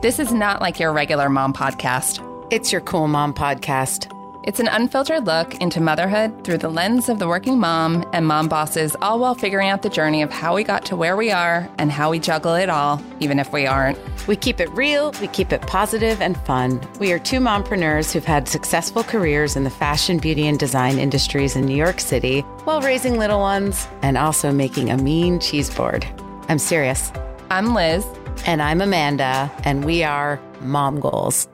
This is not like your regular mom podcast. It's your cool mom podcast. It's an unfiltered look into motherhood through the lens of the working mom and mom bosses, all while figuring out the journey of how we got to where we are and how we juggle it all, even if we aren't. We keep it real, we keep it positive and fun. We are two mompreneurs who've had successful careers in the fashion, beauty, and design industries in New York City while raising little ones and also making a mean cheese board. I'm serious. I'm Liz. And I'm Amanda, and we are Mom Goals.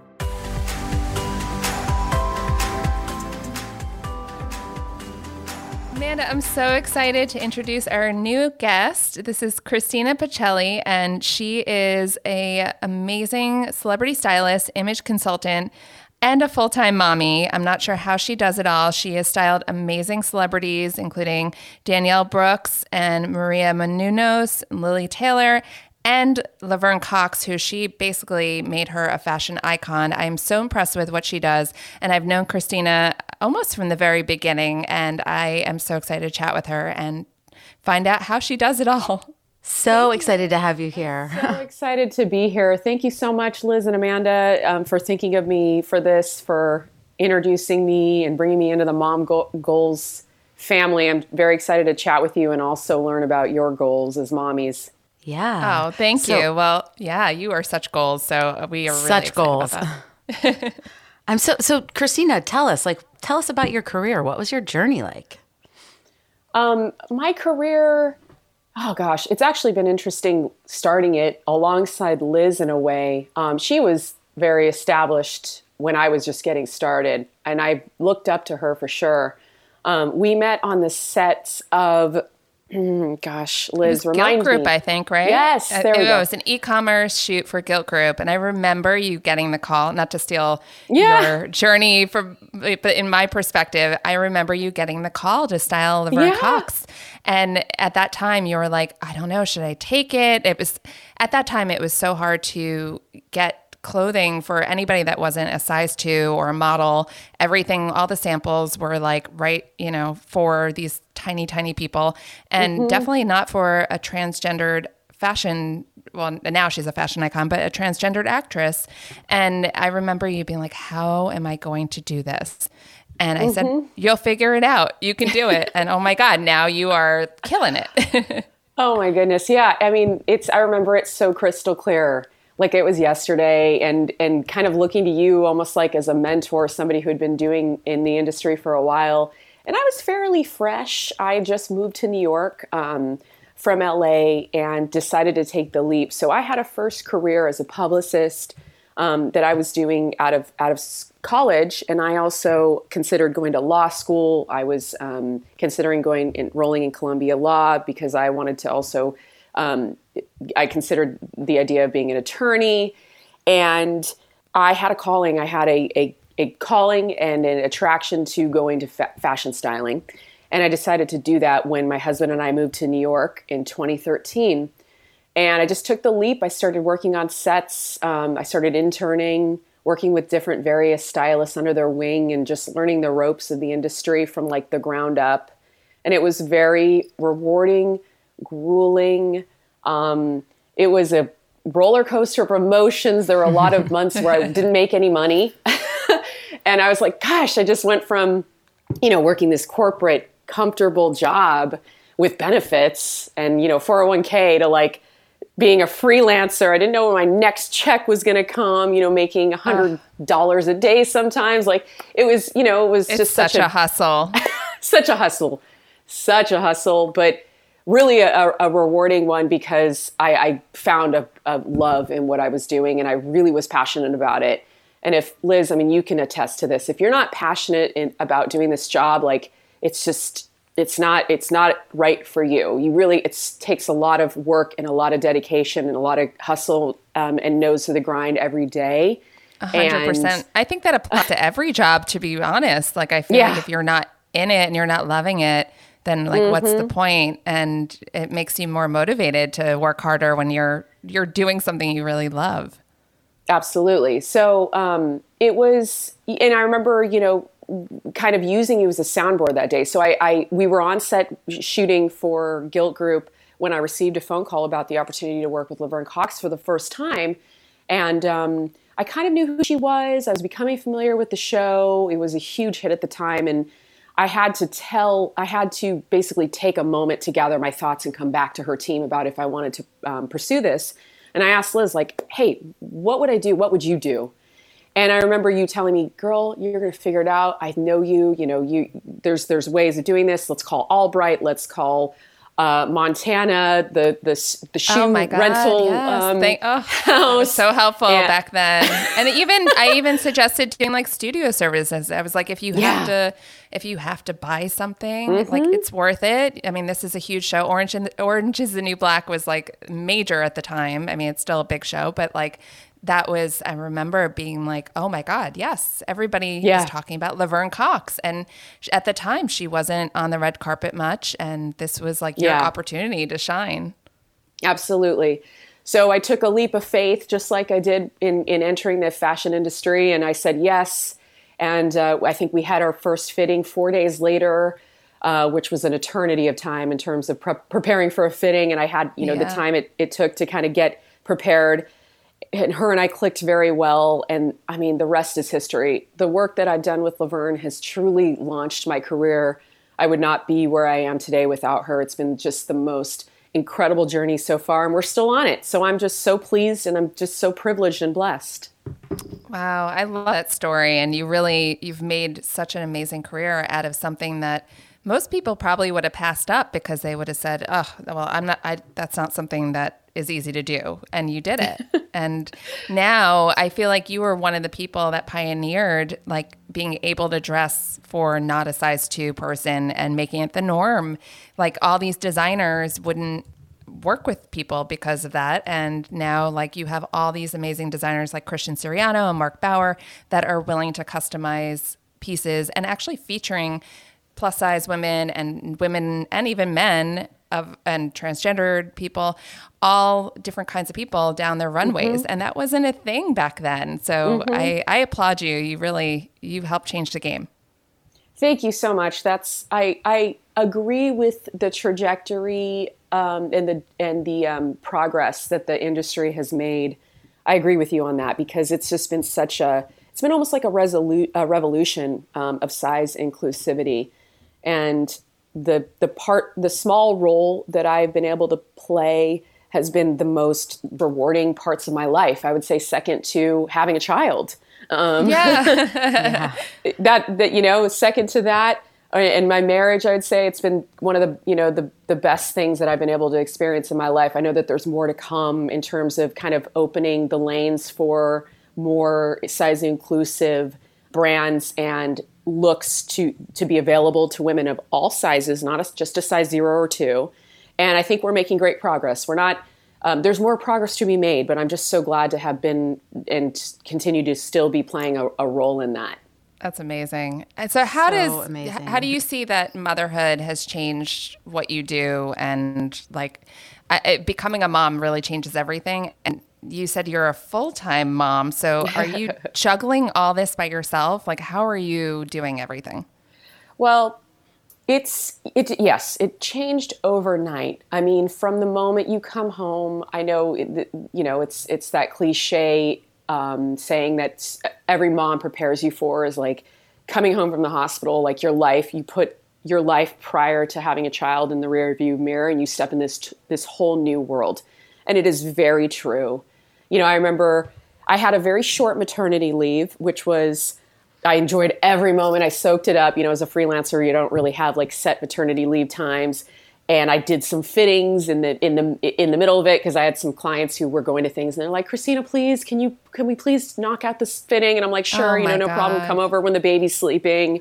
Amanda, I'm so excited to introduce our new guest. This is Christina Pacelli, and she is a amazing celebrity stylist, image consultant, and a full-time mommy. I'm not sure how she does it all. She has styled amazing celebrities, including Danielle Brooks and Maria Menounos, Lili Taylor, and Laverne Cox, who she basically made her a fashion icon. I'm so impressed with what she does. And I've known Christina almost from the very beginning. And I am so excited to chat with her and find out how she does it all. So excited to have you here. so excited to be here. Thank you so much, Liz and Amanda, um, for thinking of me for this, for introducing me and bringing me into the Mom Go- Goals family. I'm very excited to chat with you and also learn about your goals as mommies. Yeah. Oh, thank so, you. Well, yeah, you are such goals. So we are really such goals. I'm so so. Christina, tell us like tell us about your career. What was your journey like? Um, my career. Oh gosh, it's actually been interesting starting it alongside Liz in a way. Um, she was very established when I was just getting started, and I looked up to her for sure. Um, we met on the sets of Mm, gosh, Liz, Gilt Group, me. I think, right? Yes, uh, there we it, go. It was an e-commerce shoot for Gilt Group, and I remember you getting the call. Not to steal yeah. your journey from, but in my perspective, I remember you getting the call to style Laverne yeah. Cox, and at that time, you were like, "I don't know, should I take it?" It was at that time, it was so hard to get clothing for anybody that wasn't a size two or a model. Everything, all the samples were like right, you know, for these tiny, tiny people, and mm-hmm. definitely not for a transgendered fashion. Well, now she's a fashion icon, but a transgendered actress. And I remember you being like, "How am I going to do this?" And I mm-hmm. said, You'll figure it out. You can do it. and oh my God, now you are killing it. oh my goodness. Yeah. I mean, it's, I remember it so crystal clear like it was yesterday and and kind of looking to you almost like as a mentor somebody who had been doing in the industry for a while. And i was fairly fresh. I just moved to new york um, from la and decided to take the leap. So i had a first career as a publicist um, that i was doing out of out of college. And i also considered going to law school. I was um, considering going enrolling in columbia law because i wanted to also um, I considered the idea of being an attorney, and I had a calling. I had a, a, a calling and an attraction to going to fa- fashion styling. And I decided to do that when my husband and I moved to New York in 2013. And I just took the leap. I started working on sets. Um, I started interning, working with different various stylists under their wing, and just learning the ropes of the industry from like the ground up. And it was very rewarding, grueling. Um, it was a roller coaster of emotions. There were a lot of months where I didn't make any money. and I was like, gosh, I just went from, you know, working this corporate, comfortable job with benefits and, you know, 401k to like being a freelancer. I didn't know when my next check was going to come, you know, making a $100 a day sometimes. Like it was, you know, it was it's just such, such a, a hustle. such a hustle. Such a hustle. But really a, a, rewarding one because I, I found a, a, love in what I was doing and I really was passionate about it. And if Liz, I mean, you can attest to this. If you're not passionate in, about doing this job, like it's just it's not it's not right for you. You really it takes a lot of work and a lot of dedication and a lot of hustle um, and nose to the grind every day. hundred percent. I think that applies to every job. To be honest, like I feel yeah. like if you're not in it and you're not loving it, then like mm-hmm. what's the mm-hmm. point and it makes you more motivated to work harder when you're you're doing something you really love absolutely so um, it was and i remember you know kind of using you as a soundboard that day so I, I we were on set shooting for Gilt Group when i received a phone call about the opportunity to work with laverne cox for the first time And um, I kind of knew who she was. I was becoming familiar with the show. It was a huge hit at the time. And I had to tell, I had to basically take a moment to gather my thoughts and come back to her team about if I wanted to um, pursue this. And I asked Liz, like, hey, what would I do? What would you do? And I remember you telling me, "Girl, you're going to figure it out. I know you. You know, you. There's there's ways of doing this. Let's call Albright. Let's call uh, Montana, the the the shoe oh God, rental yes. um, Thank, oh, house. So helpful and, back then. And even I even suggested doing like studio services. I was like, if you yeah. have to, if you have to buy something, mm-hmm. like it's worth it. I mean, this is a huge show. Orange and Orange is the New Black was like major at the time. I mean, it's still a big show, but like that was I remember being like, "Oh my god, yes, everybody yeah. was talking about Laverne Cox." And at the time she wasn't on the red carpet much and this was like your yeah. opportunity to shine. Absolutely. So I took a leap of faith just like I did in in entering the fashion industry and I said yes. And uh, I think we had our first fitting 4 days later. Uh, which was an eternity of time in terms of pre- preparing for a fitting, and I had, you know, yeah. the time it, it took to kind of get prepared and her and I clicked very well. And I mean, the rest is history. The work that I've done with Laverne has truly launched my career. I would not be where I am today without her. It's been just the most incredible journey so far, and we're still on it. So I'm just so pleased and I'm just so privileged and blessed. Wow, I love that story. And you really, you've made such an amazing career out of something that most people probably would have passed up because they would have said, oh, well, I'm not, I, that's not something that is easy to do. And you did it. And now i feel like you were one of the people that pioneered like being able to dress for not a size 2 person and making it the norm. Like all these designers wouldn't work with people because of that. And now like you have all these amazing designers like christian siriano and mark bauer that are willing to customize pieces and actually featuring plus size women and women and even men of and transgendered people, all different kinds of people down their runways, mm-hmm. and that wasn't a thing back then. So mm-hmm. I, I applaud you. You really you've helped change the game. Thank you so much. That's I I agree with the trajectory um, and the and the um, progress that the industry has made. I agree with you on that because it's just been such a it's been almost like a, resolu- a revolution um, of size inclusivity and the the part the small role that I've been able to play has been the most rewarding parts of my life. I would say second to having a child. Um, yeah. that that you know second to that uh, in my marriage I would say it's been one of the you know the the best things that I've been able to experience in my life. I know that there's more to come in terms of kind of opening the lanes for more size inclusive brands and looks to to be available to women of all sizes, not a, just a size zero or two. And I think we're making great progress. We're not. Um, there's more progress to be made, but I'm just so glad to have been and continue to still be playing a, a role in that. That's amazing. And so, how so does amazing. how do you see that motherhood has changed what you do, and like I, becoming a mom really changes everything? And you said you're a full time mom. So are you juggling all this by yourself? Like, how are you doing everything? Well, it's it yes, it changed overnight. I mean, from the moment you come home, I know you know it's it's that cliche um, saying that every mom prepares you for is like coming home from the hospital, like your life. You put your life prior to having a child in the rearview mirror, and you step in this this whole new world. And it is very true you know, I remember I had a very short maternity leave, which was I enjoyed every moment. I soaked it up. You know, as a freelancer, you don't really have like set maternity leave times. And I did some fittings in the in the in the middle of it because I had some clients who were going to things and they're like, Christina, please, can you can we please knock out this fitting? And I'm like, sure, oh you know, no God. problem. Come over when the baby's sleeping.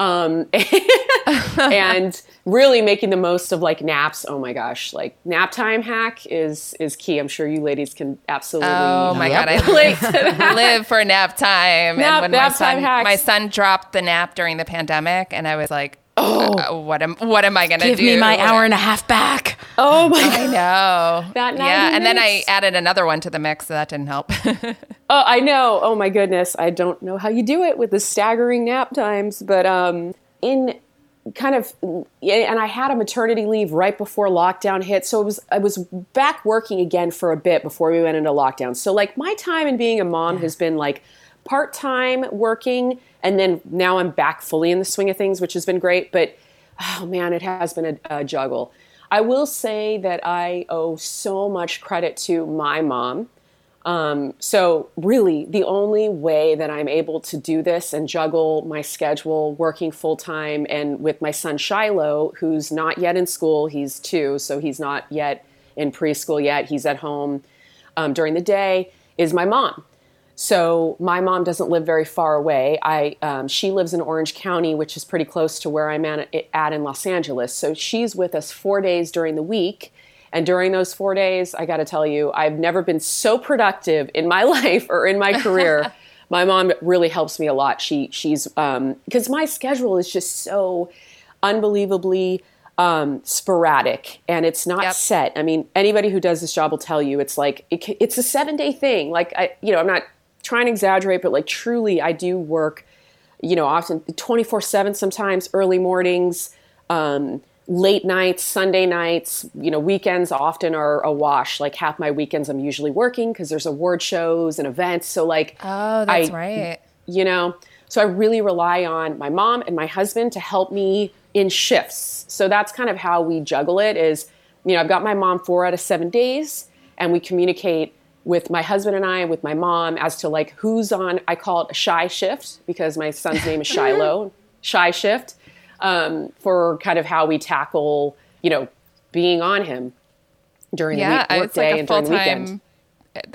Um, and really making the most of like naps. Oh my gosh, like nap time hack is is key. I'm sure you ladies can absolutely. Oh my god, I live for nap time. Nap, and when nap my son, hacks. my son dropped the nap during the pandemic, and I was like, Oh, uh, what am what am I gonna Give do? Give me my hour and a half back. Oh my! I know that. Night. Yeah, and then I added another one to the mix, so that didn't help. oh, I know. Oh my goodness, I don't know how you do it with the staggering nap times, but um, in kind of and I had a maternity leave right before lockdown hit. So it was I was back working again for a bit before we went into lockdown. So like my time in being a mom has been like part-time working and then now I'm back fully in the swing of things, which has been great, but oh man, it has been a, a juggle. I will say that I owe so much credit to my mom um, so, really, the only way that I'm able to do this and juggle my schedule working full time and with my son Shiloh, who's not yet in school, he's two, so he's not yet in preschool yet, he's at home um, during the day, is my mom. So my mom doesn't live very far away. I um, she lives in Orange County, which is pretty close to where I'm at, at in Los Angeles. So she's with us four days during the week, and during those four days, I got to tell you, I've never been so productive in my life or in my career. my mom really helps me a lot. She she's because um, my schedule is just so unbelievably um, sporadic and it's not yep. set. I mean, anybody who does this job will tell you it's like it, it's a seven day thing. Like I, you know, I'm not trying to exaggerate, but like truly, I do work. You know, often 24 seven. Sometimes early mornings. Um, late nights, Sunday nights, you know, weekends often are a wash. Like half my weekends I'm usually working because there's award shows and events. So like Oh, that's I, right. You know, so I really rely on my mom and my husband to help me in shifts. So that's kind of how we juggle it is, you know, I've got my mom 4 out of 7 days and we communicate with my husband and I with my mom as to like who's on I call it a shy shift because my son's name is Shiloh, shy shift um, for kind of how we tackle, you know, being on him during yeah, the week, workday like and during the weekend.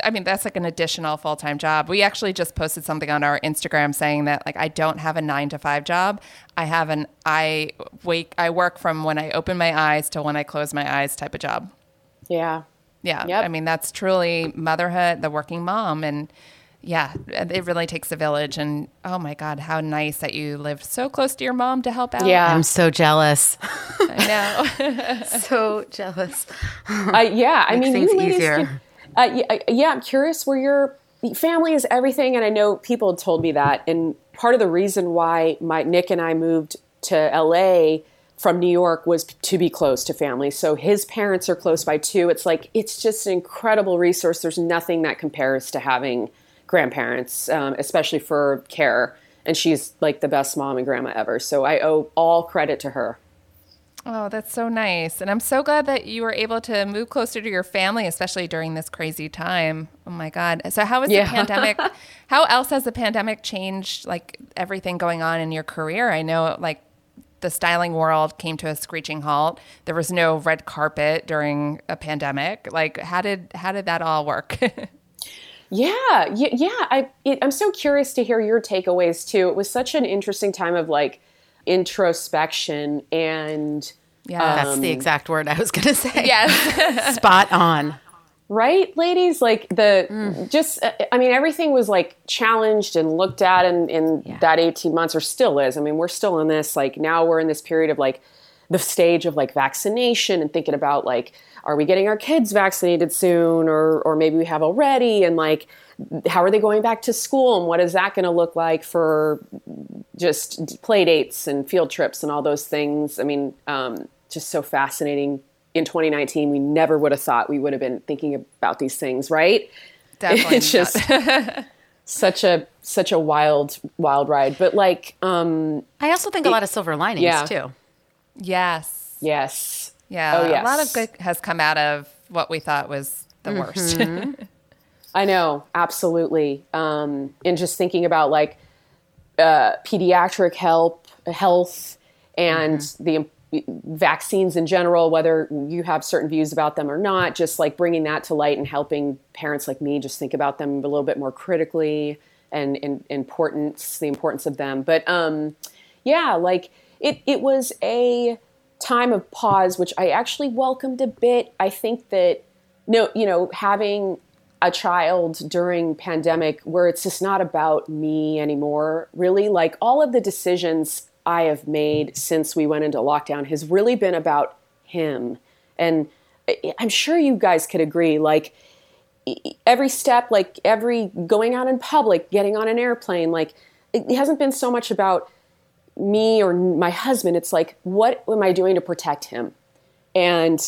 I mean, that's like an additional full time job. We actually just posted something on our Instagram saying that like I don't have a nine to five job. I have an I wake I work from when I open my eyes to when I close my eyes type of job. Yeah. Yeah. Yep. I mean, that's truly motherhood, the working mom, and yeah, it really takes a village. And oh my God, how nice that you lived so close to your mom to help out. Yeah. I'm so jealous. I know. so jealous. Uh, yeah. I mean, things you easier. uh, yeah, yeah, I'm curious where your family is everything. And I know people told me that. And part of the reason why my Nick and I moved to LA from New York was to be close to family. So his parents are close by too. It's like, it's just an incredible resource. There's nothing that compares to having grandparents, um, especially for care. And she's like the best mom and grandma ever. So I owe all credit to her. Oh, that's so nice. And I'm so glad that you were able to move closer to your family, especially during this crazy time. Oh my God. So, how has yeah. the pandemic, how else has the pandemic changed like everything going on in your career? I know like the styling world came to a screeching halt. There was no red carpet during a pandemic. Like, how did, how did that all work? Yeah, yeah, yeah. I it, I'm so curious to hear your takeaways too. It was such an interesting time of like introspection and yeah, um, that's the um, exact word I was going to say. Yes, spot on. Right, ladies. Like the mm. just, uh, I mean, everything was like challenged and looked at in, in yeah. that 18 months, or still is. I mean, we're still in this. Like now, we're in this period of like the stage of like vaccination and thinking about like are we getting our kids vaccinated soon or or maybe we have already and like how are they going back to school and what is that going to look like for just play dates and field trips and all those things i mean um, just so fascinating in 2019 we never would have thought we would have been thinking about these things right definitely it's just such a such a wild wild ride but like um i also think it, a lot of silver linings yeah. too Yes. Yes. Yeah. Oh, yes. A lot of good has come out of what we thought was the mm-hmm. worst. I know, absolutely. Um, and just thinking about like uh, pediatric help, health, and mm-hmm. the vaccines in general, whether you have certain views about them or not, just like bringing that to light and helping parents like me just think about them a little bit more critically and, and importance, the importance of them. But um, yeah, like it, it was a time of pause, which I actually welcomed a bit. I think that no, you know, having a child during pandemic where it's just not about me anymore, really like all of the decisions I have made since we went into lockdown has really been about him. And I'm sure you guys could agree like every step like every going out in public, getting on an airplane, like it hasn't been so much about me or my husband, it's like, what am I doing to protect him? And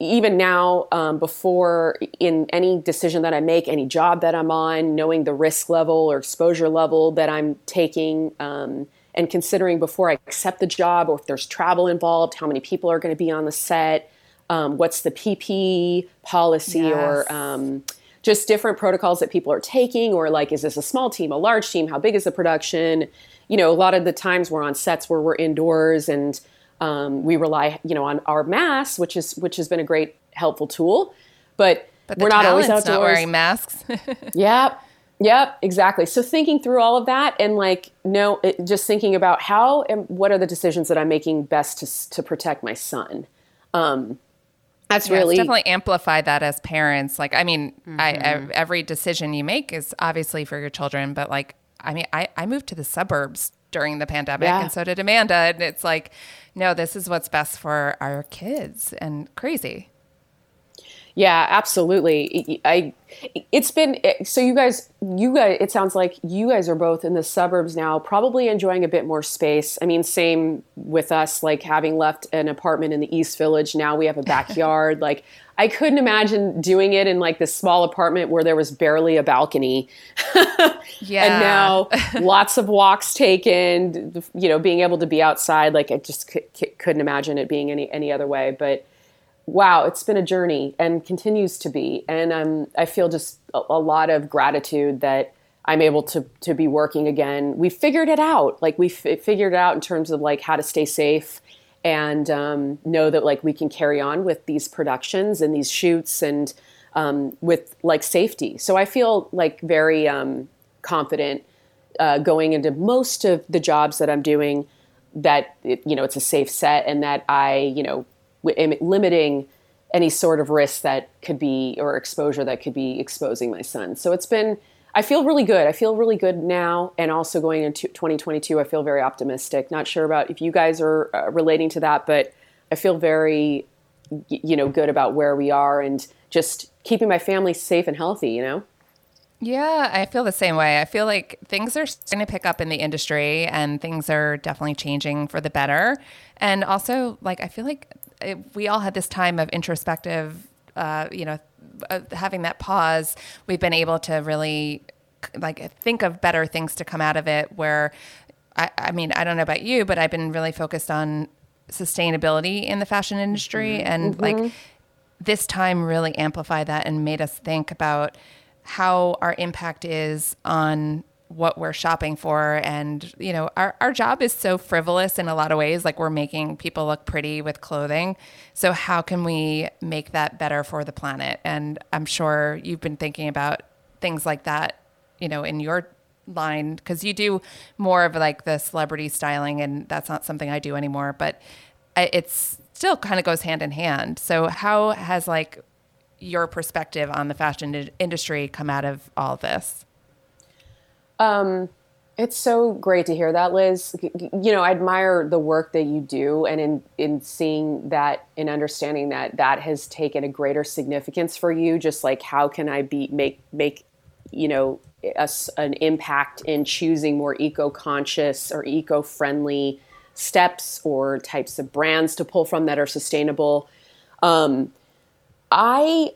even now, um, before in any decision that I make, any job that I'm on, knowing the risk level or exposure level that I'm taking, um, and considering before I accept the job or if there's travel involved, how many people are going to be on the set, um, what's the PP policy yes. or um, just different protocols that people are taking, or like, is this a small team, a large team? How big is the production? You know, a lot of the times we're on sets where we're indoors and um, we rely, you know, on our masks, which is which has been a great helpful tool, but, but we're not always outdoors. Not wearing masks. yep, yep, exactly. So thinking through all of that and like no, it, just thinking about how and what are the decisions that I'm making best to to protect my son. Um, that's yeah, really definitely amplify that as parents. Like, I mean, mm-hmm. I, I, every decision you make is obviously for your children, but like, I mean, I, I moved to the suburbs during the pandemic, yeah. and so did Amanda. And it's like, no, this is what's best for our kids, and crazy. Yeah, absolutely. I it's been so you guys you guys it sounds like you guys are both in the suburbs now, probably enjoying a bit more space. I mean, same with us like having left an apartment in the East Village, now we have a backyard. like I couldn't imagine doing it in like this small apartment where there was barely a balcony. yeah. And now lots of walks taken, you know, being able to be outside like I just c- c- couldn't imagine it being any any other way, but wow, it's been a journey and continues to be. And um, I feel just a, a, lot of gratitude that I'm able to to be working again. We figured it out. Like we f- figured it out in terms of like how to stay safe and um, know that like we can carry on with these productions and these shoots and um, with like safety. So I feel like very um, confident uh, going into most of the jobs that I'm doing that it, you know it's a safe set and that I you know limiting any sort of risk that could be or exposure that could be exposing my son. So it's been I feel really good. I feel really good now and also going into 2022 I feel very optimistic. Not sure about if you guys are uh, relating to that but I feel very you know good about where we are and just keeping my family safe and healthy, you know? Yeah, I feel the same way. I feel like things are starting to pick up in the industry and things are definitely changing for the better. And also, like, I feel like it, we all had this time of introspective, uh, you know, uh, having that pause. We've been able to really like think of better things to come out of it. Where, I, I mean, I don't know about you, but I've been really focused on sustainability in the fashion industry, mm-hmm. and mm-hmm. like this time really amplified that and made us think about how our impact is on what we're shopping for. And you know our, our job is so frivolous in a lot of ways like we're making people look pretty with clothing. So how can we make that better for the planet? And i'm sure you've been thinking about things like that you know in your line because you do more of like the celebrity styling and that's not something i do anymore but it's still kind of goes hand in hand. So how has like your perspective on the fashion industry come out of all this um, it's so great to hear that, Liz. You know, I admire the work that you do, and in in seeing that, in understanding that, that has taken a greater significance for you. Just like, how can I be make make, you know, a, an impact in choosing more eco conscious or eco friendly steps or types of brands to pull from that are sustainable. Um, I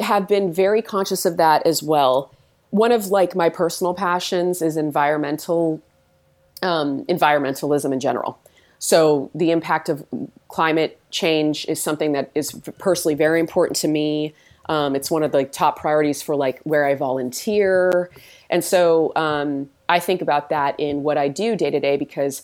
have been very conscious of that as well one of like my personal passions is environmental um, environmentalism in general. So the impact of climate change is something that is personally very important to me. Um, it's one of the top priorities for like where I volunteer, and so um, I think about that in what I do day to day because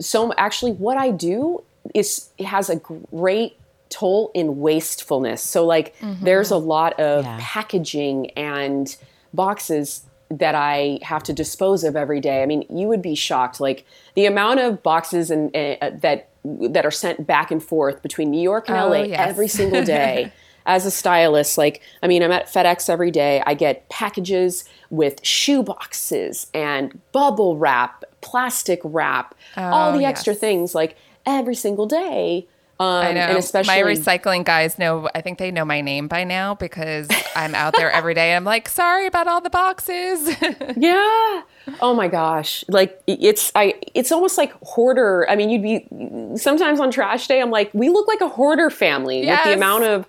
so actually what I do is has a great toll in wastefulness. So like mm-hmm. there's a lot of yeah. packaging and boxes that I have to dispose of every day. I mean, you would be shocked. Like the amount of boxes and uh, that that are sent back and forth between New York and oh, LA yes. every single day. As a stylist, like I mean, I'm at FedEx every day. I get packages with shoe boxes and bubble wrap, plastic wrap, oh, all the extra things like every single day. Um, I know. And especially my recycling guys know. I think they know my name by now because I'm out there every day. I'm like, sorry about all the boxes. yeah. Oh my gosh. Like it's I. It's almost like hoarder. I mean, you'd be sometimes on trash day. I'm like, we look like a hoarder family yes. with the amount of,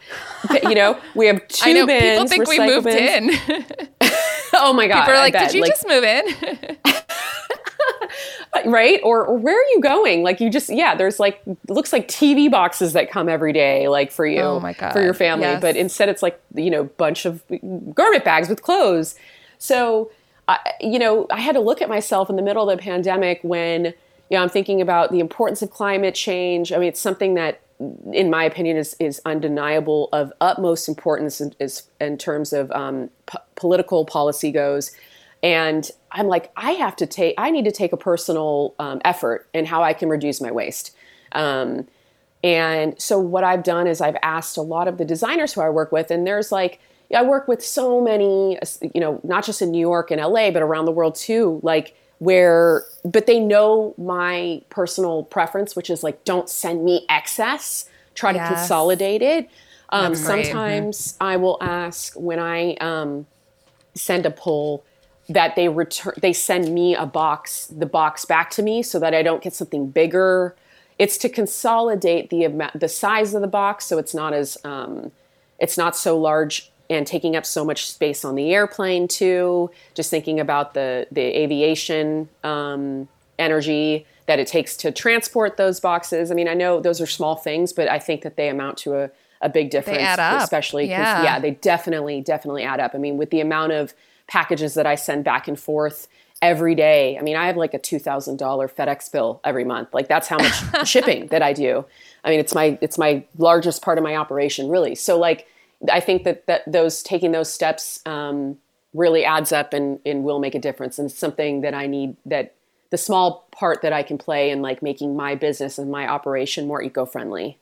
you know, we have two I know, bins. People think we moved bins. in. oh my god! People are like, did you like, just move in? right? Or, or, where are you going? Like you just yeah there's like looks like tv boxes that come every day like for you oh my God. for your family. Yes. but instead it's like you know bunch of garment bags with clothes. So I, you know i had to look at myself in the middle of the pandemic when you know i'm thinking about the importance of climate change. I mean it's something that in my opinion is, is undeniable of utmost importance in, is, in terms of um, p- political policy goes and I'm like, I have to take, I need to take a personal um, effort in how I can reduce my waste. Um, and so what I've done is I've asked a lot of the designers who I work with, and there's like, I work with so many, you know, not just in New York and LA, but around the world too, like where, but they know my personal preference, which is like, don't send me excess, try yes. to consolidate it. Um, sometimes mm-hmm. I will ask when I um, send a pull, that they return they send me a box the box back to me so that I don't get something bigger. It's to consolidate the amount the size of the box so it's not as um, it's not so large and taking up so much space on the airplane too. Just thinking about the the aviation um, energy that it takes to transport those boxes. I mean, I know those are small things, but I think that they amount to a, a big difference. They add up. Especially, yeah. yeah, they definitely, definitely add up. I mean, with the amount of packages that I send back and forth every day. I mean, I have like a $2,000 FedEx bill every month. Like that's how much shipping that I do. I mean, it's my it's my largest part of my operation, really. So like I think that that those taking those steps um, really adds up and, and will make a difference and something that I need that the small part that I can play in like making my business and my operation more eco-friendly.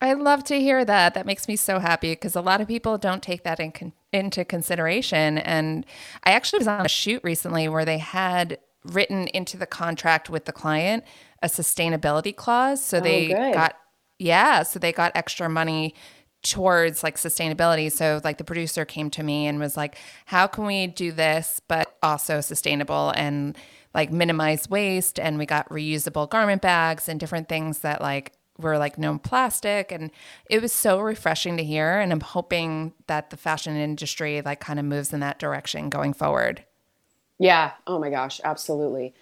I love to hear that. That makes me so happy because a lot of people don't take that in con- into consideration. And I actually was on a shoot recently where they had written into the contract with the client a sustainability clause. So oh, they good. got, yeah, so they got extra money towards like sustainability. So like the producer came to me and was like, how can we do this, but also sustainable and like minimize waste? And we got reusable garment bags and different things that like were like no plastic and it was so refreshing to hear and i'm hoping that the fashion industry like kind of moves in that direction going forward. Yeah. Oh my gosh absolutely.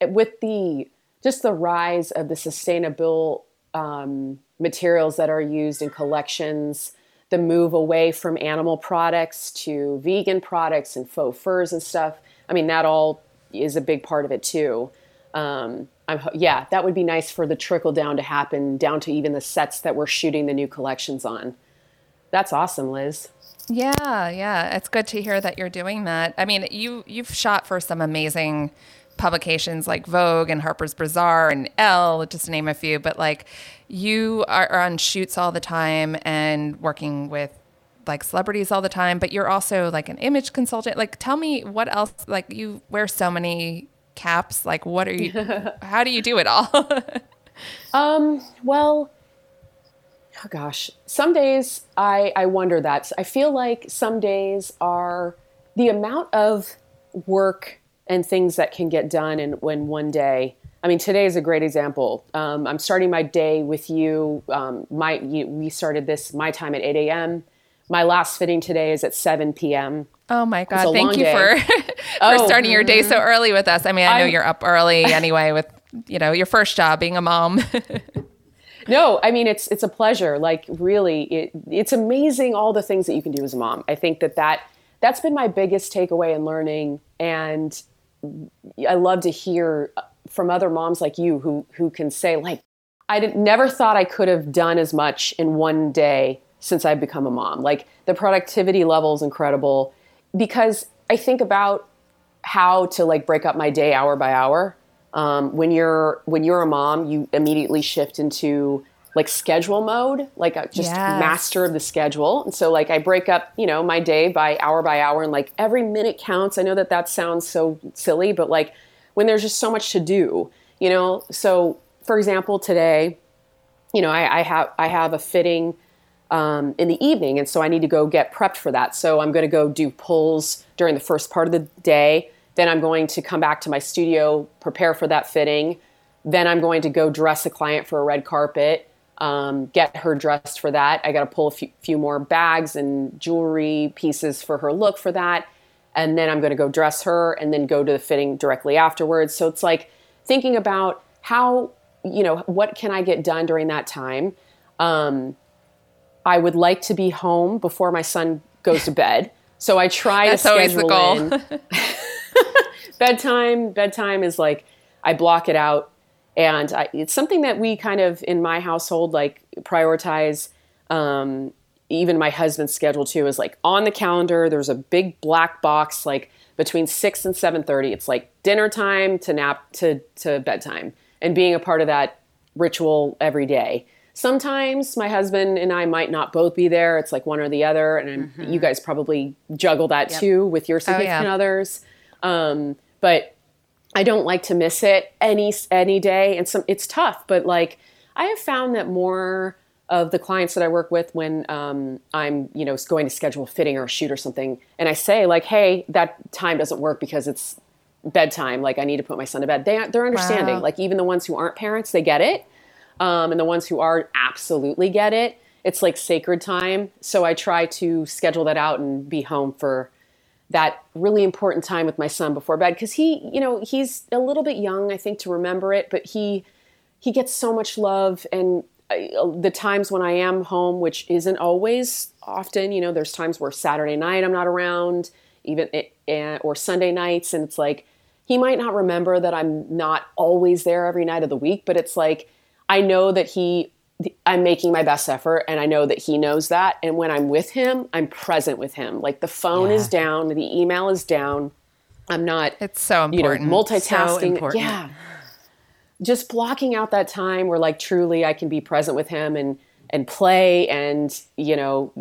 With the just the rise of the sustainable um, materials that are used in collections the move away from animal products to vegan products and faux furs and stuff i mean that all is a big part of it too. Um, I'm, yeah, that would be nice for the trickle down to happen down to even the sets that we're shooting the new collections on. That's awesome, Liz. Yeah, yeah, it's good to hear that you're doing that. I mean, you you've shot for some amazing publications like Vogue and Harper's Bazaar and Elle, just to name a few. But like, you are, are on shoots all the time and working with like celebrities all the time. But you're also like an image consultant. Like, tell me what else? Like, you wear so many caps? Like, what are you? how do you do it all? um. Well. Oh gosh, some days I I wonder that. I feel like some days are the amount of work and things that can get done in when one day. I mean, today is a great example. Um, I'm starting my day with you. Um, my you, we started this my time at 8 a.m. My last fitting today is at 7 p.m. Oh my God. Thank you day. for, for oh, starting your day so early with us. I mean, I know I'm, you're up early anyway with, you know, your first job being a mom. no, I mean, it's, it's a pleasure. Like really, it, it's amazing all the things that you can do as a mom. I think that that, that's been my biggest takeaway in learning. And I love to hear from other moms like you who, who can say like, I never thought I could have done as much in one day since I've become a mom. Like the productivity level is incredible because I think about how to like break up my day hour by hour. Um, when you're when you're a mom, you immediately shift into like schedule mode, like a, just yes. master of the schedule. And so like I break up, you know, my day by hour by hour, and like every minute counts. I know that that sounds so silly, but like when there's just so much to do, you know. So for example, today you know, I, I have I have a fitting um, in the evening, and so I need to go get prepped for that. So I'm going to go do pulls during the first part of the day. Then I'm going to come back to my studio, prepare for that fitting. Then I'm going to go dress a client for a red carpet, um, get her dressed for that. I got to pull a few, few more bags and jewelry pieces for her look for that. And then I'm going to go dress her and then go to the fitting directly afterwards. So it's like thinking about how, you know, what can I get done during that time? Um, I would like to be home before my son goes to bed. So I try to schedule in. bedtime. Bedtime is like I block it out, and I, it's something that we kind of in my household like prioritize. Um, even my husband's schedule too is like on the calendar. There's a big black box like between six and seven thirty. It's like dinner time to nap to to bedtime, and being a part of that ritual every day. Sometimes my husband and I might not both be there. It's like one or the other, and mm-hmm. you guys probably juggle that yep. too with your significant oh, yeah. others. Um, but I don't like to miss it any any day, and some it's tough. But like I have found that more of the clients that I work with when um, I'm you know going to schedule a fitting or a shoot or something, and I say like, hey, that time doesn't work because it's bedtime. Like I need to put my son to bed. They they're understanding. Wow. Like even the ones who aren't parents, they get it, um, and the ones who are absolutely get it. It's like sacred time. So I try to schedule that out and be home for that really important time with my son before bed because he you know he's a little bit young i think to remember it but he he gets so much love and uh, the times when i am home which isn't always often you know there's times where saturday night i'm not around even eh, or sunday nights and it's like he might not remember that i'm not always there every night of the week but it's like i know that he I'm making my best effort and I know that he knows that. And when I'm with him, I'm present with him. Like the phone yeah. is down, the email is down. I'm not It's so important. You know, multitasking. So important. Yeah. Just blocking out that time where like truly I can be present with him and and play and, you know,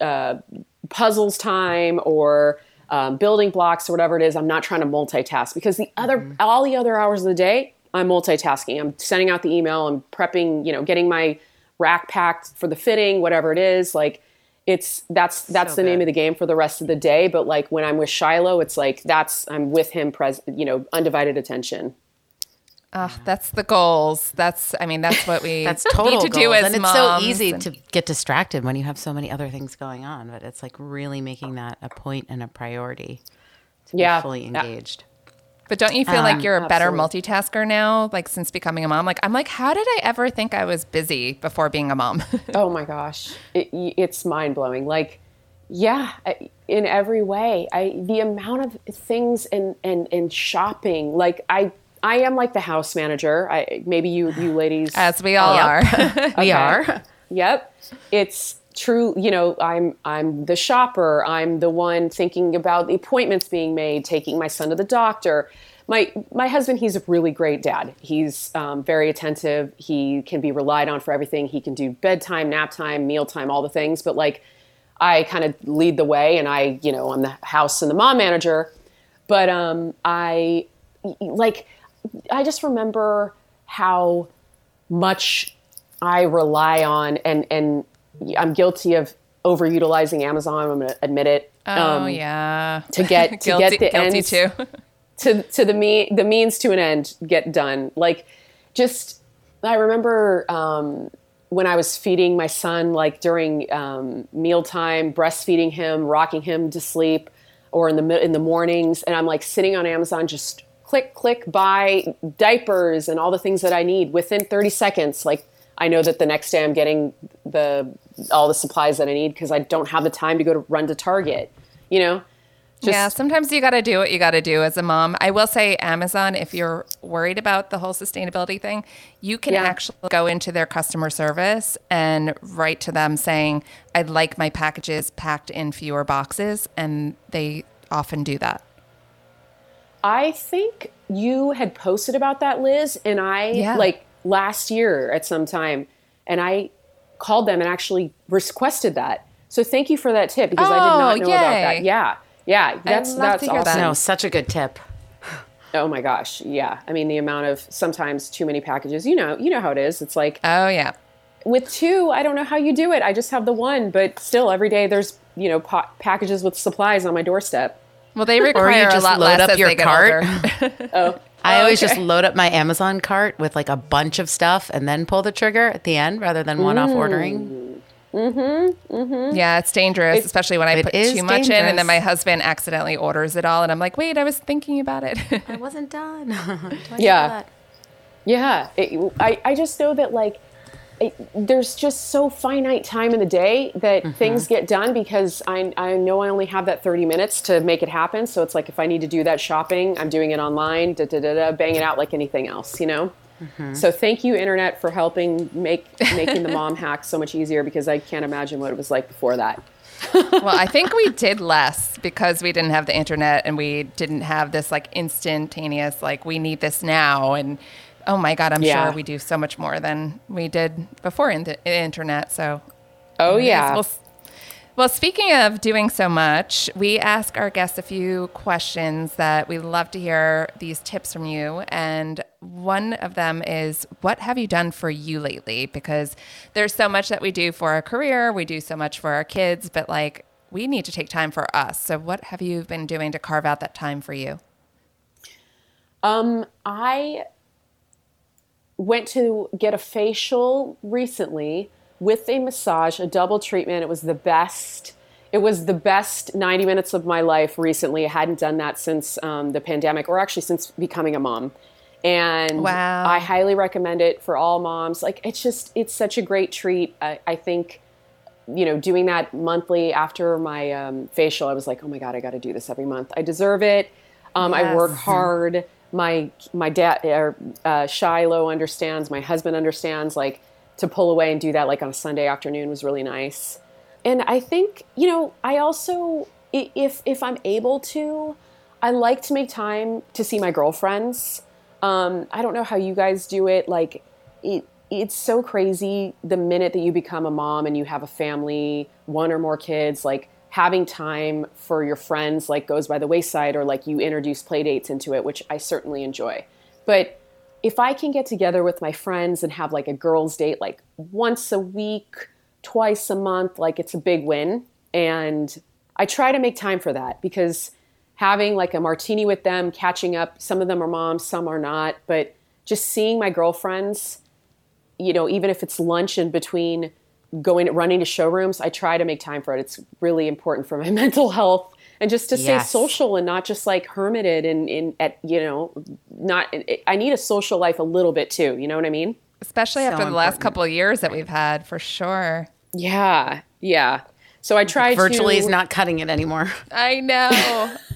uh, puzzles time or um, building blocks or whatever it is. I'm not trying to multitask because the other mm-hmm. all the other hours of the day, I'm multitasking. I'm sending out the email. I'm prepping. You know, getting my rack packed for the fitting, whatever it is. Like it's that's that's so the good. name of the game for the rest of the day. But like when I'm with Shiloh, it's like that's I'm with him, present. You know, undivided attention. Oh, that's the goals. That's I mean that's what we that's total need to goals. do as and it's so easy and, to get distracted when you have so many other things going on. But it's like really making that a point and a priority to yeah, be fully engaged. But don't you feel um, like you're a better multitasker now, like since becoming a mom? Like I'm like, how did I ever think I was busy before being a mom? oh my gosh, it, it's mind blowing. Like, yeah, in every way. I the amount of things and and and shopping. Like I I am like the house manager. I maybe you you ladies as we all are. we are. Yep. It's true you know i'm i'm the shopper. I'm the one thinking about the appointments being made taking my son to the doctor. My my husband he's a really great dad. He's um, very attentive. He can be relied on for everything. He can do bedtime nap time mealtime all the things. But like i kind of lead the way and i you know i'm the house and the mom manager. But um i like i just remember how much i rely on and and I'm guilty of overutilizing Amazon. I'm going to admit it. Oh um, yeah. To get to guilty, get the guilty ends too. to to the me the means to an end get done. Like just I remember um, when I was feeding my son, like during um, mealtime, breastfeeding him, rocking him to sleep, or in the in the mornings, and I'm like sitting on Amazon just click click buy diapers and all the things that I need within 30 seconds. Like I know that the next day I'm getting the all the supplies that I need because I don't have the time to go to run to Target. You know. Just, yeah, sometimes you got to do what you got to do as a mom. I will say, Amazon, if you're worried about the whole sustainability thing, you can yeah. actually go into their customer service and write to them saying, I'd like my packages packed in fewer boxes. And they often do that. I think you had posted about that, Liz, and I yeah. like last year at some time, and I called them and actually requested that. So thank you for that tip because oh, I did not oh, know yay. about that. Yeah. Yeah. That's that's awesome. That. No, such a good tip. Oh my gosh. Yeah. I mean the amount of sometimes too many packages. You know, you know how it is. It's like Oh yeah. with two, I don't know how you do it. I just have the one, but still, every day there's you know pa- packages with supplies on my doorstep. Well, they require a lot less as they get cart. older. oh. I always okay. just load up my Amazon cart with like a bunch of stuff and then pull the trigger at the end rather than one off ordering. Mm-hmm. Mm-hmm. Yeah, it's dangerous, it's, especially when I put too much in and then my husband accidentally orders it all, and I'm like, wait, I was thinking about it. I wasn't done. yeah, yeah. It, I I just know that like there's just so finite time in the day that mm-hmm. things get done because I, I know I only have that 30 minutes to make it happen. So it's like if I need to do that shopping, I'm doing it online, da, da, da, da, bang it out like anything else, you know? Mm-hmm. So thank you, internet, for helping make making the mom hack so much easier because I can't imagine what it was like before that. well, I think we did less because we didn't have the internet and we didn't have this like instantaneous like we need this now and oh my god, I'm yeah. sure we do so much more than we did before in the internet. So, oh yeah. Well, well, speaking of doing so much, we ask our guests a few questions that we love to hear these tips from you. And one of them is, what have you done for you lately? Because there's so much that we do for our career, we do so much for our kids, but like we need to take time for us. So, what have you been doing to carve out that time for you? Um, I went to get a facial recently with a massage, a double treatment. It was the best. It was the best 90 minutes of my life recently. I hadn't done that since um, the pandemic, or actually since becoming a mom. And wow. I highly recommend it for all moms. Like it's just, it's such a great treat. I, I think, you know, doing that monthly after my um, facial, I was like, oh my god, I got to do this every month. I deserve it. Um, yes. I work hard my my dad or uh, Shiloh understands. My husband understands. Like to pull away and do that like on a Sunday afternoon was really nice. And I think you know I also if if I'm able to, I like to make time to see my girlfriends. Um, I don't know how you guys do it. Like it it's so crazy the minute that you become a mom and you have a family, one or more kids, like having time for your friends like goes by the wayside or like you introduce play dates into it, which I certainly enjoy. But if I can get together with my friends and have like a girls' date like once a week, twice a month, like it's a big win. And I try to make time for that because having like a martini with them, catching up, some of them are moms, some are not, but just seeing my girlfriends, you know, even if it's lunch in between going running to showrooms i try to make time for it it's really important for my mental health and just to yes. stay social and not just like hermited and in at you know not i need a social life a little bit too you know what i mean especially so after the important. last couple of years that we've had for sure yeah yeah so I tried virtually to, is not cutting it anymore. I know.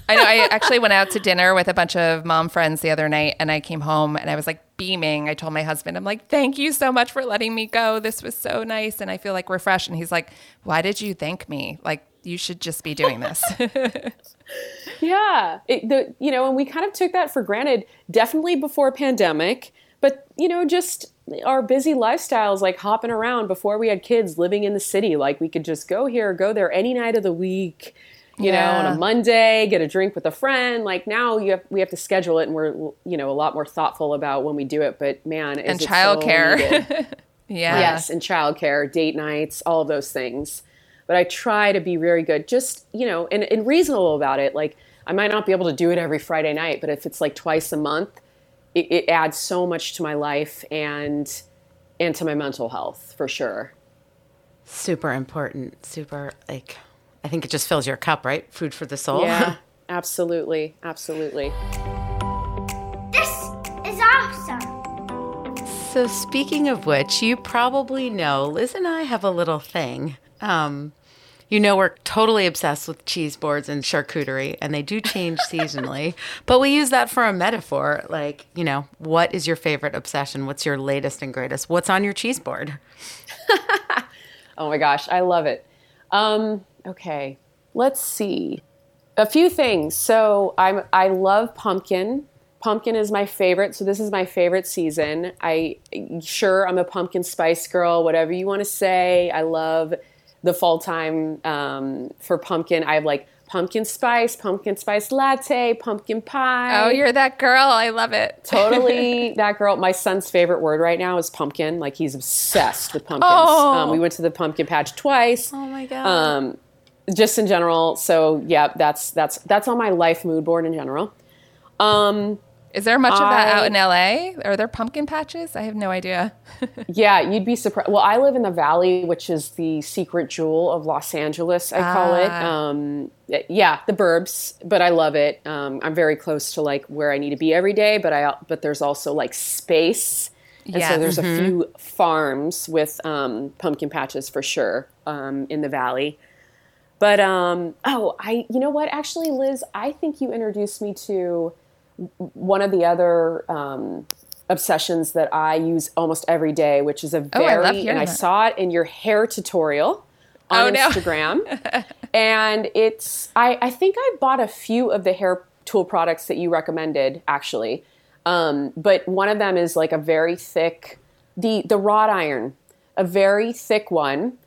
I know. I actually went out to dinner with a bunch of mom friends the other night and I came home and I was like beaming. I told my husband, I'm like, thank you so much for letting me go. This was so nice and I feel like refreshed. And he's like, why did you thank me? Like, you should just be doing this. yeah. It, the, you know, and we kind of took that for granted, definitely before pandemic, but, you know, just our busy lifestyles, like hopping around before we had kids living in the city. Like we could just go here, go there any night of the week, you yeah. know, on a Monday, get a drink with a friend. Like now you have, we have to schedule it and we're, you know, a lot more thoughtful about when we do it. But man, and childcare. So yeah. Yes. And childcare, date nights, all of those things. But I try to be very good, just, you know, and, and reasonable about it. Like I might not be able to do it every Friday night, but if it's like twice a month, it, it adds so much to my life and and to my mental health for sure. Super important. Super like I think it just fills your cup, right? Food for the soul. Yeah, absolutely, absolutely. This is awesome. So speaking of which, you probably know Liz and I have a little thing. Um, you know, we're totally obsessed with cheese boards and charcuterie, and they do change seasonally. But we use that for a metaphor. Like, you know, what is your favorite obsession? What's your latest and greatest? What's on your cheese board? oh my gosh, I love it. Um, okay, let's see. A few things. So I'm I love pumpkin. Pumpkin is my favorite. So this is my favorite season. I sure I'm a pumpkin spice girl, whatever you want to say. I love the fall time um, for pumpkin. I have like pumpkin spice, pumpkin spice latte, pumpkin pie. Oh, you're that girl. I love it. totally that girl. My son's favorite word right now is pumpkin. Like he's obsessed with pumpkins. Oh. Um, we went to the pumpkin patch twice. Oh my god. Um, just in general. So yeah, that's that's that's on my life mood board in general. Um, Is there much of that out in LA? Are there pumpkin patches? I have no idea. yeah, you'd be surprised. Well, I live in the Valley, which is the secret jewel of Los Angeles. I call it. Ah. Um, yeah, the burbs, but I love it. Um, I'm very close to like where I need to be every day, but I but there's also like space. And so Yes. there's a few farms with um, pumpkin patches for sure um, in the valley. But um, oh, I you know what? Actually, Liz, I think you introduced me to one of the other um, obsessions that I use almost every day, which is a Oh, I very and I that. saw it in your hair tutorial on Oh, no. Instagram, and it's I I think I bought a few of the hair tool products that you recommended actually, um, but one of them is like a very thick the the wrought iron, a very thick one.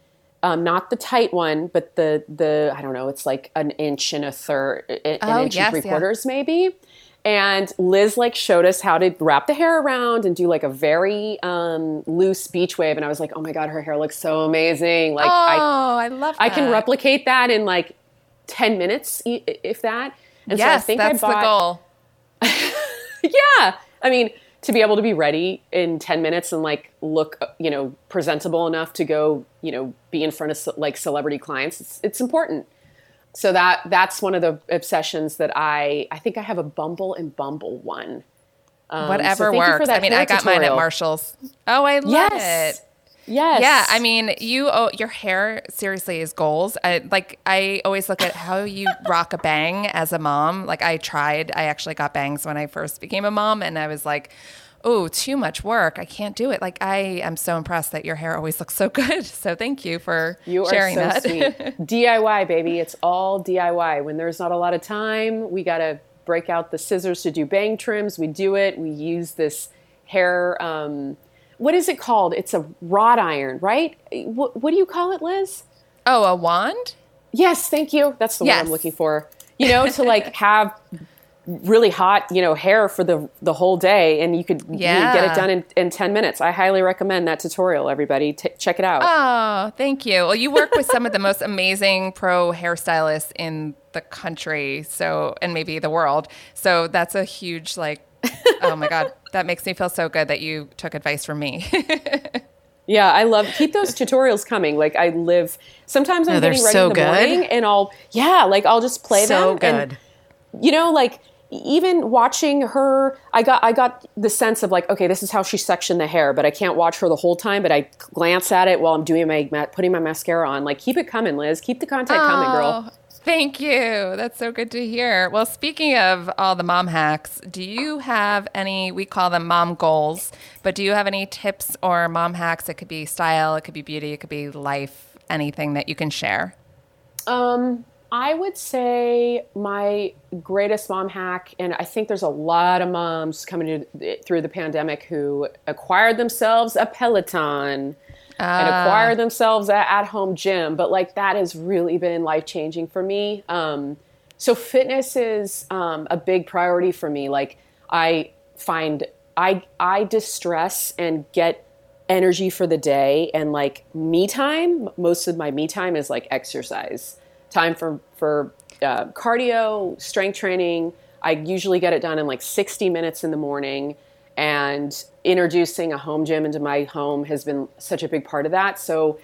Um, not the tight one, but the the I don't know. It's like an inch and a third, an Oh, inch yes, and three yeah. quarters maybe. And Liz like showed us how to wrap the hair around and do like a very um, loose beach wave. And I was like, oh my god, her hair looks so amazing. Like oh, I I, love. I can replicate that in like ten minutes, if that. And Yes, so I think that's I bought, the goal. yeah. I mean, to be able to be ready in 10 minutes and like look, uh, you know, presentable enough to go, you know, be in front of like celebrity clients, it's, it's important. So that that's one of the obsessions that I I think I have a Bumble and Bumble one. Um, Whatever for works. I mean, I got mine at. Marshalls. Oh, I love Yes. it. Yes. Yeah, I mean, you oh, your hair seriously is goals. I like I always look at how you rock a bang as a mom. Like I tried, I actually got bangs when I first became a mom and I was like, "Oh, too much work. I can't do it." Like I am so impressed that your hair always looks so good. So thank you for You are sharing so that. sweet. DIY, baby. It's all DIY. When there's not a lot of time, we got to break out the scissors to do bang trims. We do it. We use this hair. Um, what is it called? It's a wrought iron, right? What, what do you call it, Liz? oh, a wand? Yes, thank you. That's the Yes. word I'm looking for. You know, to like have really hot, you know, hair for the the whole day, and you could you get it done in, in ten minutes. I highly recommend that tutorial. Everybody, T- check it out. Oh, thank you. Well, you work with some of the most amazing pro hairstylists in the country, so and maybe the world. So that's a huge like oh my god, that makes me feel so good that you took advice from me. Yeah, I love keep those tutorials coming. Like I live sometimes I'm No, getting ready so in the good. morning and I'll yeah, like I'll just play so them. and, good. you know, like even watching her I got I got the sense of like, okay, this is how she sectioned the hair, but I can't watch her the whole time, but I glance at it while I'm doing my putting my mascara on. Like keep it coming, Liz. Keep the content coming, girl. Oh, Thank you. That's so good to hear. Well, speaking of all the mom hacks, do you have any, we call them mom goals, but do you have any tips or mom hacks? It could be style, it could be beauty, it could be life, anything that you can share. Um, I would say my greatest mom hack, and I think there's a lot of moms coming to, through the pandemic who acquired themselves a Peloton and acquired themselves an at-home gym. But like that has really been life changing for me. Um, so fitness is um, a big priority for me. Like I find I I distress and get energy for the day and like me time most of my me time is like exercise time for for uh, cardio strength training i usually get it done in like 60 minutes in the morning and introducing a home gym into my home has been such a big part of that so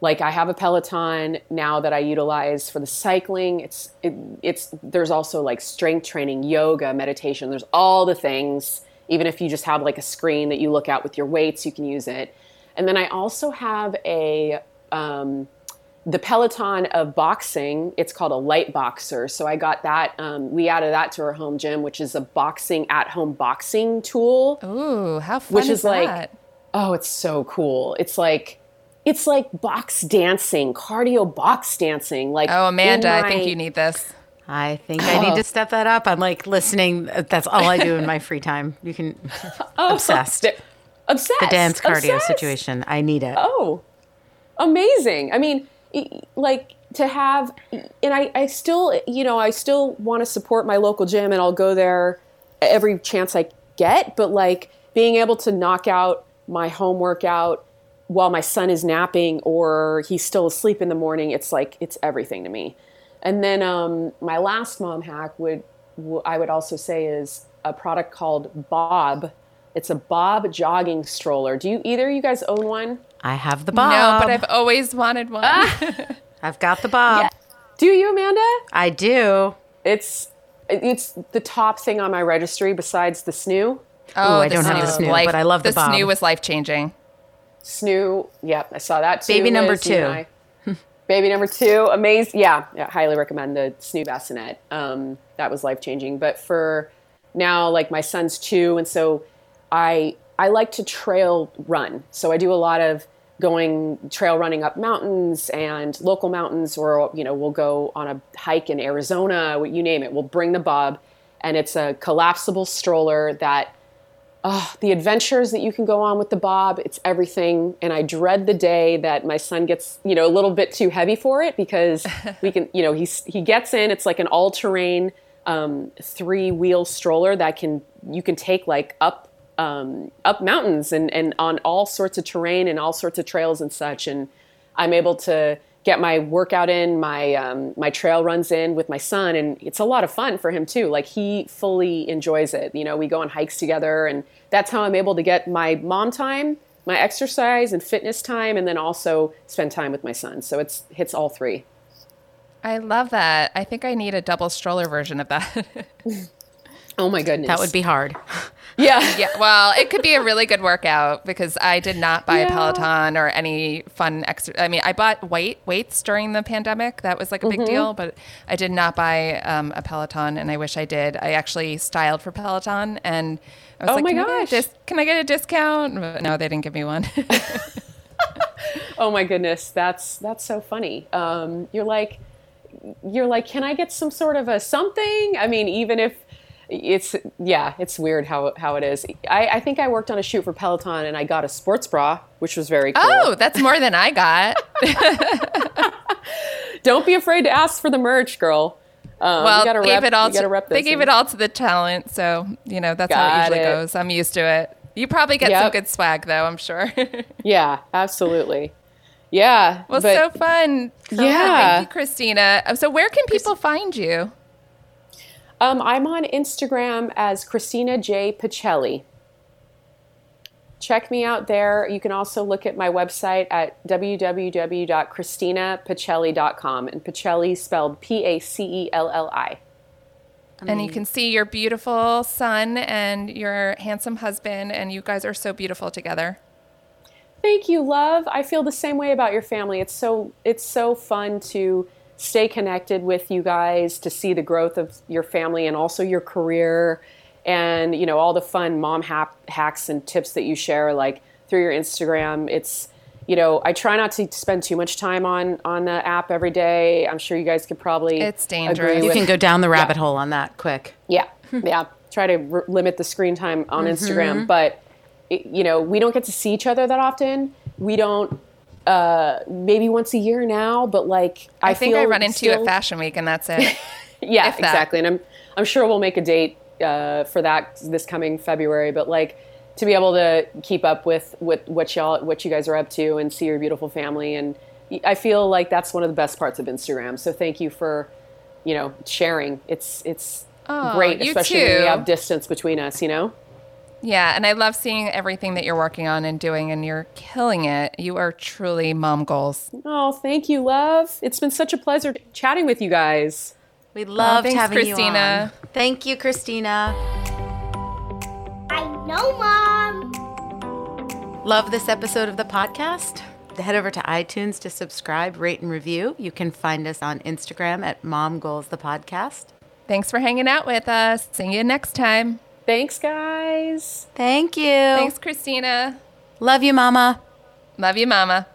like I have a Peloton now that I utilize for the cycling. It's it, it's there's also like strength training, yoga, meditation. There's all the things. Even if you just have like a screen that you look at with your weights, you can use it. And then I also have a um, the Peloton of boxing. It's called a Liteboxer. So I got that. Um, we added that to our home gym, which is a boxing at home boxing tool Ooh, how fun which is, is like that? oh it's so cool it's like it's like box dancing cardio box dancing like Oh, Amanda, in I think you need this. I think I need to step that up. I'm like listening. That's all I do in my free time. You can obsessed. the- obsessed The dance cardio obsessed. situation. I need it. oh amazing i mean like to have and I, I still you know i still want to support my local gym and i'll go there every chance i get but like being able to knock out my home workout while my son is napping or he's still asleep in the morning it's like it's everything to me. And then um, my last mom hack would i would also say is a product called bob. It's a bob jogging stroller. Do you either you guys own one I have the bob. No, but I've always wanted one. I've got the bob. do you amanda I do. it's it's the top thing on my registry besides the snoo Oh, I don't have the was snoo, but I love the bob. The snoo was life changing. snoo yep i saw that too Baby number Liz, two. Baby number two amazing yeah, yeah highly recommend the snoo bassinet um, that was life changing but for now like my son's two and so i i like to trail run. So i do a lot of going trail running up mountains and local mountains or you know we'll go on a hike in arizona you name it. We'll bring the bob and it's a collapsible stroller that oh, the adventures that you can go on with the bob it's everything. And i dread the day that my son gets you know a little bit too heavy for it because we can you know he's he gets in it's like an all-terrain um, three wheel stroller that can you can take like up um, up mountains and, and on all sorts of terrain and all sorts of trails and such. And i'm able to get my workout in my um, my trail runs in with my son. And it's a lot of fun for him too. Like he fully enjoys it. You know we go on hikes together. And that's how i'm able to get my mom time my exercise and fitness time and then also spend time with my son. So it's hits all three. I love that. I think I need a double stroller version of that. oh my goodness. That would be hard. yeah yeah, well, it could be a really good workout because I did not buy a Peloton or any fun extra. I mean, I bought weight weights during the pandemic. That was like a Mm-hmm. big deal, but I did not buy um, a Peloton, and I wish I did. I actually styled for Peloton, and I was Oh like, my can, I get a dis- can I get a discount? But no, they didn't give me one. oh my goodness that's that's so funny um, you're like you're like can i get some sort of a something i mean even if it's yeah it's weird how how it is i, I think i worked on a shoot for peloton and i got a sports bra which was very cool oh, that's more than I got. don't be afraid to ask for the merch girl um, Well, gave rep, it all. To, they gave things. it all to the talent, so you know that's how it usually it. goes. I'm used to it. You probably get some good swag though. I'm sure. yeah absolutely yeah well, but- so fun. God, Yeah. thank you, Christina. So, where can people find you? Um, I'm on Instagram as Christina J. Pacelli. Check me out there. You can also look at my website at www.christinapacelli.com and Pacelli spelled P A C E L L I. And you can see your beautiful son and your handsome husband, and you guys are so beautiful together. Thank you, love. I feel the same way about your family. It's so it's so fun to stay connected with you guys, to see the growth of your family and also your career, and you know all the fun mom hack, hacks and tips that you share, like through your Instagram. It's you know I try not to spend too much time on on the app every day. I'm sure you guys could probably It's agree dangerous. You with- can go down the rabbit hole on that quick. yeah, yeah. Try to r- limit the screen time on Mm-hmm. Instagram, but it, you know we don't get to see each other that often. We don't. Uh, maybe once a year now, but like I, I, think I run into you at Fashion Week, and that's it. Yeah, that. exactly. And I'm I'm sure we'll make a date uh, for that this coming February. But like to be able to keep up with with what y'all what you guys are up to and see your beautiful family, and I feel like that's one of the best parts of Instagram. So thank you for you know sharing. It's it's Oh, great, especially when we have distance between us. You know. Yeah, and I love seeing everything that you're working on and doing, and you're killing it. You are truly mom goals. Oh, thank you, love. It's been such a pleasure chatting with you guys. We loved thanks, having you Christina. on. Thank you, Christina. I know, Mom. Love this episode of the podcast? Head over to iTunes to subscribe, rate, and review. You can find us on Instagram at Mom Goals the Podcast. Thanks for hanging out with us. See you next time. Thanks, guys. Thank you. Thanks, Christina. Love you, Mama. Love you, Mama.